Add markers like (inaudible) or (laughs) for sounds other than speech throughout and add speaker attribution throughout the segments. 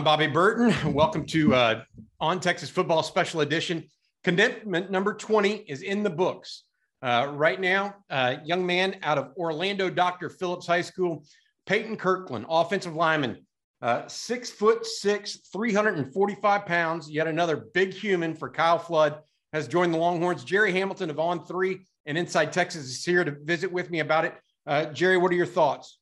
Speaker 1: I'm Bobby Burton. (laughs) Welcome to uh, On Texas Football Special Edition. Condemnment number 20 is in the books. Uh, right now, uh, young man out of Orlando Dr. Phillips High School, Peyton Kirkland, offensive lineman, uh, six foot six, 345 pounds. Yet another big human for Kyle Flood has joined the Longhorns. Jerry Hamilton of On Three and Inside Texas is here to visit with me about it. Uh, Jerry, what are your thoughts?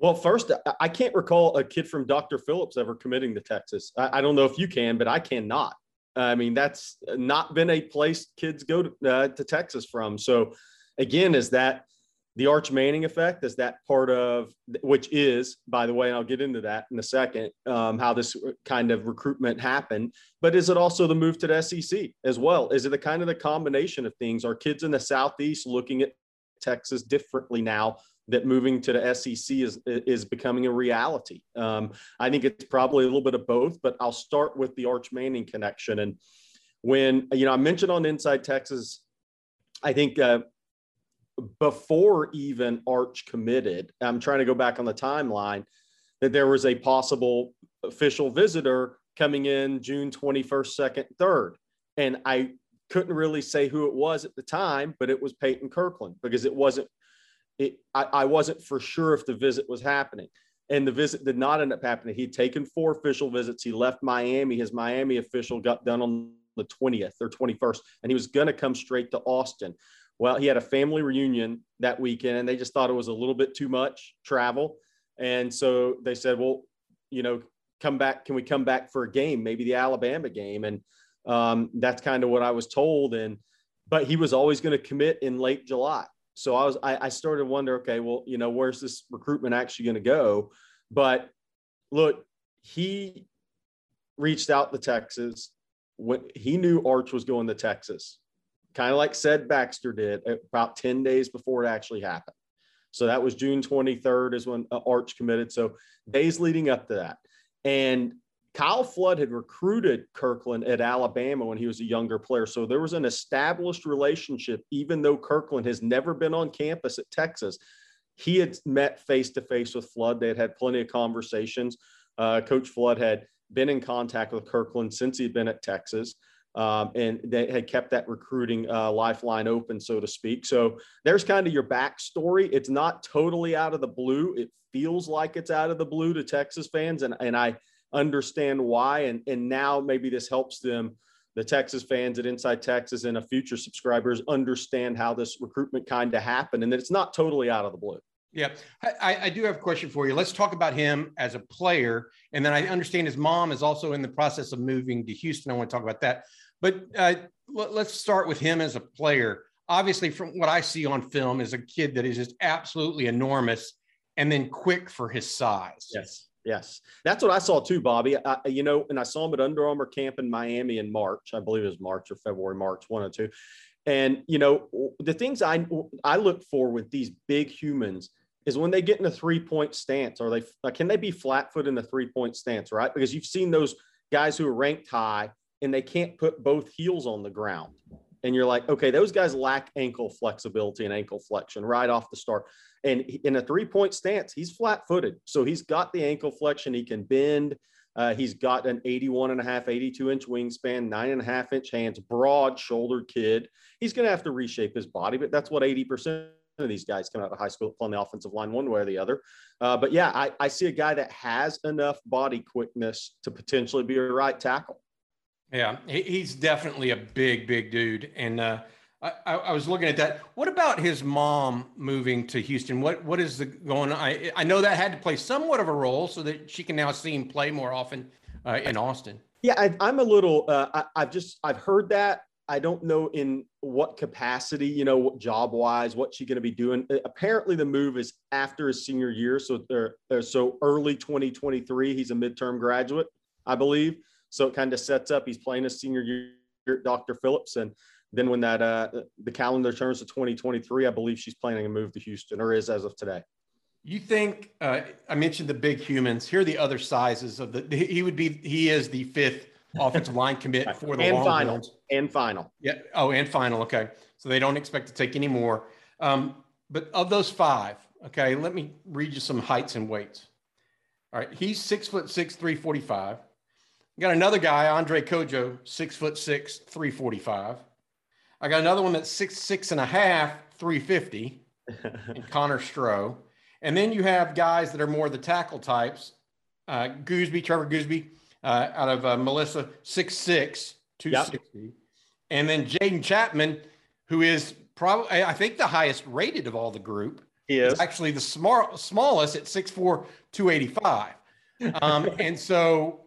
Speaker 2: Well, first, I can't recall a kid from Dr. Phillips ever committing to Texas. I, don't know if you can, but I cannot. I mean, that's not been a place kids go to, uh, to Texas from. So, again, is that the Arch Manning effect? Is that part of which is, by the way, and I'll get into that in a second, um, how this kind of recruitment happened. But is it also the move to the SEC as well? Is it the kind of the combination of things? Are kids in the Southeast looking at Texas differently now that moving to the SEC is is becoming a reality. Um, I think it's probably a little bit of both, but I'll start with the Arch Manning connection. And when you know I mentioned on Inside Texas, I think uh, before even Arch committed, I'm trying to go back on the timeline that there was a possible official visitor coming in June 21st, 2nd, 3rd. And I couldn't really say who it was at the time, but it was Peyton Kirkland because it wasn't it, I, I wasn't for sure if the visit was happening. And the visit did not end up happening. He'd taken four official visits. He left Miami. His Miami official got done on the 20th or 21st, and he was going to come straight to Austin. Well, he had a family reunion that weekend, and they just thought it was a little bit too much travel. And so they said, well, you know, come back. Can we come back for a game, maybe the Alabama game? And um, that's kind of what I was told. And, but he was always going to commit in late July so I was I, I started to wonder, okay, well, you know, where's this recruitment actually going to go? But look, he reached out to Texas when he knew Arch was going to Texas, kind of like said Baxter did about 10 days before it actually happened. So that was June 23rd is when uh, Arch committed. So days leading up to that. And Kyle Flood had recruited Kirkland at Alabama when he was a younger player. So there was an established relationship, even though Kirkland has never been on campus at Texas. He had met face to face with Flood. They had had plenty of conversations. Uh, Coach Flood had been in contact with Kirkland since he'd been at Texas. Um, and they had kept that recruiting uh, lifeline open, so to speak. So there's kind of your backstory. It's not totally out of the blue. It feels like it's out of the blue to Texas fans, and and I understand why. And, and now maybe this helps them, the Texas fans at Inside Texas and a future subscribers understand how this recruitment kind of happened and that it's not totally out of the blue.
Speaker 1: Yeah, I, I, do have a question for you. Let's talk about him as a player. And then I understand his mom is also in the process of moving to Houston. I want to talk about that. But uh, let's start with him as a player. Obviously, from what I see on film, is a kid that is just absolutely enormous and then quick for his size.
Speaker 2: Yes. Yes, that's what I saw too, Bobby. I, you know, and I saw him at Under Armour camp in Miami in March. I believe it was March or February, March one or two. And you know, the things I I look for with these big humans is when they get in a three point stance. Are they can they be flat foot in the three point stance, right? Because you've seen those guys who are ranked high and they can't put both heels on the ground and you're like, okay, those guys lack ankle flexibility and ankle flexion right off the start. And in a three point stance, he's flat footed. So he's got the ankle flexion. He can bend. Uh, he's got an 81 and a half, 82 inch wingspan, nine and a half inch hands, broad shouldered kid. He's going to have to reshape his body, but that's what 80% of these guys come out of high school on the offensive line one way or the other. Uh, but yeah, I, I see a guy that has enough body quickness to potentially be a right tackle.
Speaker 1: Yeah, he's definitely a big, big dude. And uh, I, I, was looking at that. What about his mom moving to Houston? What what is the going on? I, I know that had to play somewhat of a role so that she can now see him play more often uh, in Austin.
Speaker 2: Yeah, I, am a little. Uh, I, I've just I've heard that. I don't know in what capacity, you know, job wise, what she's going to be doing. Uh, apparently, the move is after his senior year, so so early 2023. He's a midterm graduate, I believe. So it kind of sets up. He's playing his senior year at Dr. Phillips, and then when that uh, the calendar turns to 2023, I believe she's planning a move to Houston, or is as of today.
Speaker 1: You think uh, I mentioned the big humans? Here are the other sizes of the. He would be. He is the fifth offensive line commit (laughs) for the
Speaker 2: and final and final.
Speaker 1: Yeah. Oh, and final. Okay. So they don't expect to take any more. Um, but of those five, okay, let me read you some heights and weights. All right, he's six foot six, three forty five. Got another guy, Andre Kojo, six foot six, three forty five. I got another one that's six six and a half, three fifty, (laughs) and Connor Stroh. And then you have guys that are more the tackle types. Uh, Goosby, Trevor Goosby, uh, out of uh, Melissa, six six, two sixty, yep. and then Jaden Chapman, who is probably I think the highest rated of all the group.
Speaker 2: He is
Speaker 1: actually the small, smallest at 6'4", 285. Um, (laughs) and so,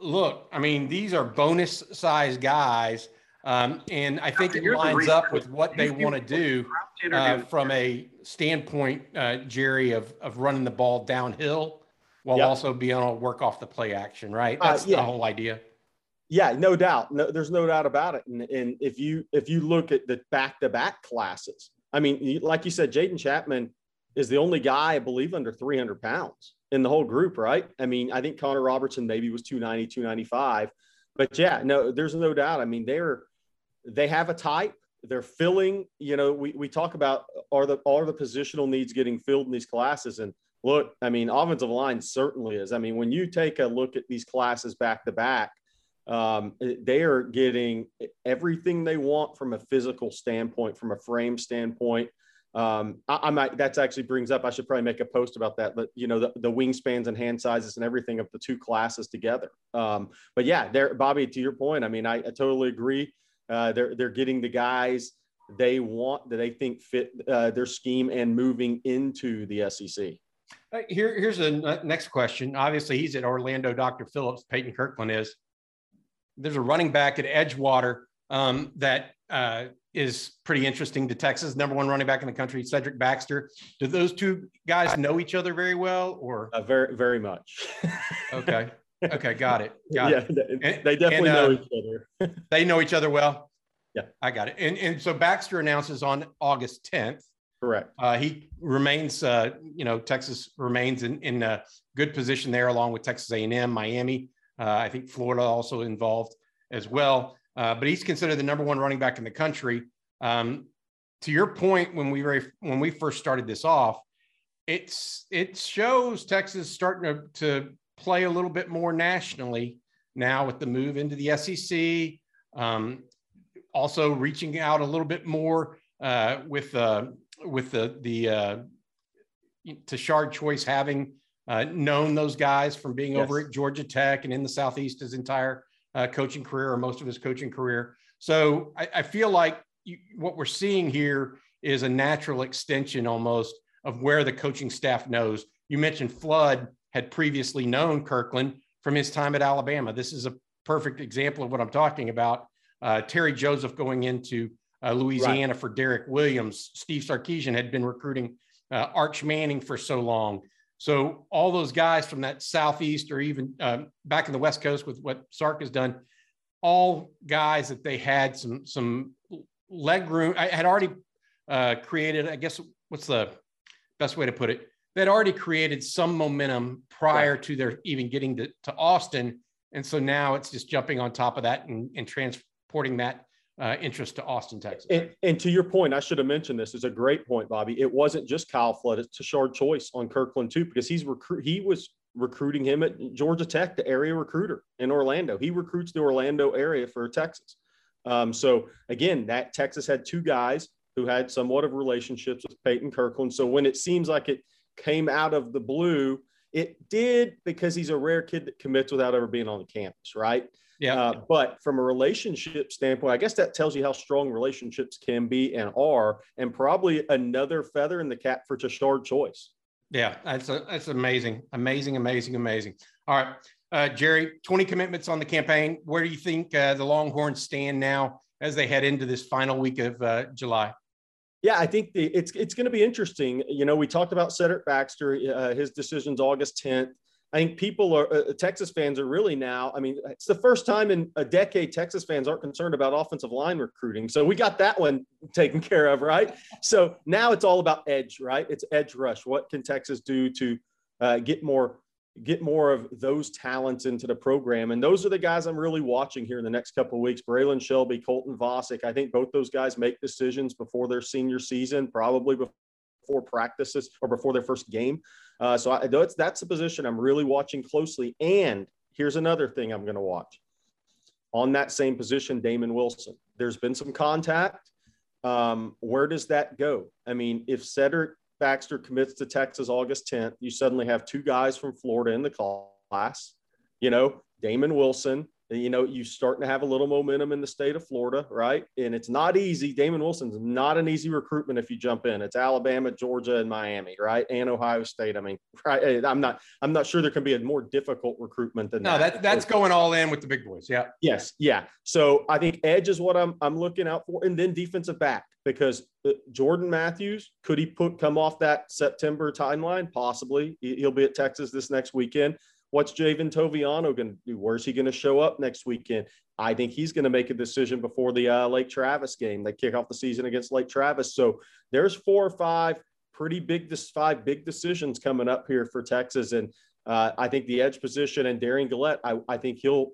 Speaker 1: look, I mean, these are bonus size guys. Um, and I think it lines up with what they want to do uh, from a standpoint, uh, Jerry, of, of running the ball downhill while yep. also being able to work off the play action, right? Uh, That's uh, yeah. the whole idea.
Speaker 2: Yeah, no doubt. No, there's no doubt about it. And, and if you if you look at the back to back classes, I mean, like you said, Jaden Chapman is the only guy, I believe, under 300 pounds in the whole group, right? I mean, I think Connor Robertson maybe was 290, 295. But yeah, no, there's no doubt. I mean, they're they have a type. They're filling, you know, we, we talk about are the are the positional needs getting filled in these classes? And look, I mean, offensive line certainly is. I mean, when you take a look at these classes back to back, um, they are getting everything they want from a physical standpoint, from a frame standpoint. Um, I, I, might that's actually brings up. I should probably make a post about that. But you know, the, the wingspans and hand sizes and everything of the two classes together. Um, but yeah, there, Bobby. To your point, I mean, I, I totally agree. Uh, they're they're getting the guys they want that they think fit uh, their scheme and moving into the SEC.
Speaker 1: Here, here's the next question. Obviously, he's at Orlando. Dr. Phillips, Peyton Kirkland is there's a running back at Edgewater um, that uh, is pretty interesting to Texas. Number one running back in the country, Cedric Baxter. Do those two guys know each other very well, or
Speaker 2: uh, very very much? (laughs)
Speaker 1: okay, okay, got it. Got
Speaker 2: yeah, it. And, they definitely and, uh, know each
Speaker 1: other. (laughs) they know each other well.
Speaker 2: Yeah,
Speaker 1: I got it. And and so Baxter announces on August 10th.
Speaker 2: Correct.
Speaker 1: Uh, he remains, uh, you know, Texas remains in in a good position there, along with Texas A&M, Miami. Uh, I think Florida also involved as well. Uh, but he's considered the number one running back in the country. Um, to your point, when we very, when we first started this off, it's it shows Texas starting to, to play a little bit more nationally now with the move into the SEC. Um, also reaching out a little bit more uh, with uh, with the the uh, Tashard Choice having uh, known those guys from being yes. over at Georgia Tech and in the Southeast his entire uh, coaching career or most of his coaching career. So I, I feel like you, what we're seeing here is a natural extension almost of where the coaching staff knows. You mentioned Flood had previously known Kirkland from his time at Alabama. This is a perfect example of what I'm talking about. Uh, Terry Joseph going into uh, Louisiana right. for Derek Williams. Steve Sarkisian had been recruiting uh, Arch Manning for so long. So all those guys from that southeast or even uh, back in the West Coast with what Sark has done, all guys that they had some some leg room. I had already uh, created. I guess what's the best way to put it? They had already created some momentum prior right. to their even getting to, to Austin, and so now it's just jumping on top of that and, and transporting that uh, interest to Austin, Texas.
Speaker 2: And, and, to your point, I should have mentioned this. Is a great point, Bobby. It wasn't just Kyle Flood; it's Tashard Choice on Kirkland too, because he's recruit. He was recruiting him at Georgia Tech, the area recruiter in Orlando. He recruits the Orlando area for Texas. Um, so again, that Texas had two guys who had somewhat of relationships with Peyton Kirkland. So when it seems like it came out of the blue, it did because he's a rare kid that commits without ever being on the campus, right?
Speaker 1: Yeah. Uh,
Speaker 2: but from a relationship standpoint, I guess that tells you how strong relationships can be and are, and probably another feather in the cap for Tashard Choice.
Speaker 1: Yeah, that's a, that's amazing, amazing, amazing, amazing. All right, uh, Jerry, 20 commitments on the campaign. Where do you think uh, the Longhorns stand now as they head into this final week of uh, July?
Speaker 2: Yeah, I think the, it's it's going to be interesting. You know, we talked about Cedric Baxter. Uh, his decision's August 10th. I think people are uh, Texas fans are really now. I mean, it's the first time in a decade Texas fans aren't concerned about offensive line recruiting. So we got that one (laughs) taken care of, right? So now it's all about edge, right? It's edge rush. What can Texas do to uh, get more get more of those talents into the program? And those are the guys I'm really watching here in the next couple weeks. Braylon Shelby, Colton Vasek. I think both those guys make decisions before their senior season, probably before before practices or before their first game. Uh, so I, that's that's a position I'm really watching closely. And here's another thing I'm going to watch on that same position, Damon Wilson. There's been some contact. Um, where does that go? I mean, if Cedric Baxter commits to Texas August 10th, you suddenly have two guys from Florida in the class. You know, Damon Wilson you know, you starting to have a little momentum in the state of Florida, right? And it's not easy. Damon Wilson's not an easy recruitment if you jump in. It's Alabama, Georgia, and Miami, right? And Ohio State. I mean, (laughs) right? I'm not. I'm not sure there can be a more difficult recruitment than
Speaker 1: no,
Speaker 2: that.
Speaker 1: No, that that's going all in with the big boys. Yeah.
Speaker 2: Yes. Yeah. So I think edge is what I'm I'm looking out for, and then defensive back because uh, Jordan Matthews could he put come off that September timeline? Possibly. He'll be at Texas this next weekend. What's Javien Toviano going to do? Where's he going to show up next weekend? I think he's going to make a decision before the uh, Lake Travis game. They kick off the season against Lake Travis. So there's four or five pretty big, this five big decisions coming up here for Texas. And uh, I think the edge position and Derion Gullette, I, I think he'll,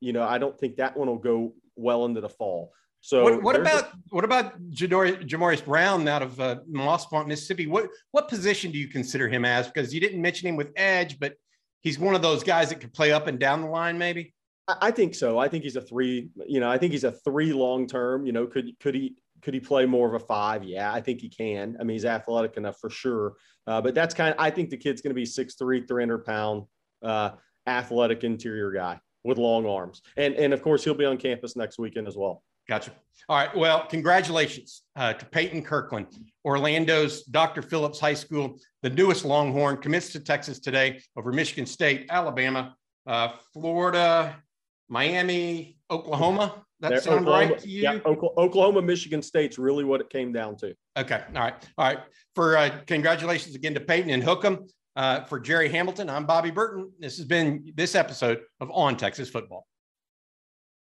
Speaker 2: you know, I don't think that one will go well into the fall. So
Speaker 1: what, what about a, what about Jamorius Brown out of uh, Moss Point, Mississippi? What what position do you consider him as? Because you didn't mention him with edge, but he's one of those guys that could play up and down the line, maybe?
Speaker 2: I think so. I think he's a three. You know, I think he's a three long term. You know, could could he could he play more of a five? Yeah, I think he can. I mean, he's athletic enough for sure. Uh, but that's kind of. I think the kid's going to be six three, three hundred pound, uh, athletic interior guy with long arms, and and of course he'll be on campus next weekend as well.
Speaker 1: Gotcha. All right. Well, congratulations uh, to Peyton Kirkland, Orlando's Dr. Phillips High School, the newest Longhorn, commits to Texas today over Michigan State, Alabama, uh, Florida, Miami, Oklahoma. That there, sound
Speaker 2: Oklahoma,
Speaker 1: right to you?
Speaker 2: Yeah, Oklahoma, Michigan State's really what it came down to.
Speaker 1: Okay. All right. All right. For uh, congratulations again to Peyton and Hookem. Uh, for Jerry Hamilton, I'm Bobby Burton. This has been this episode of On Texas Football.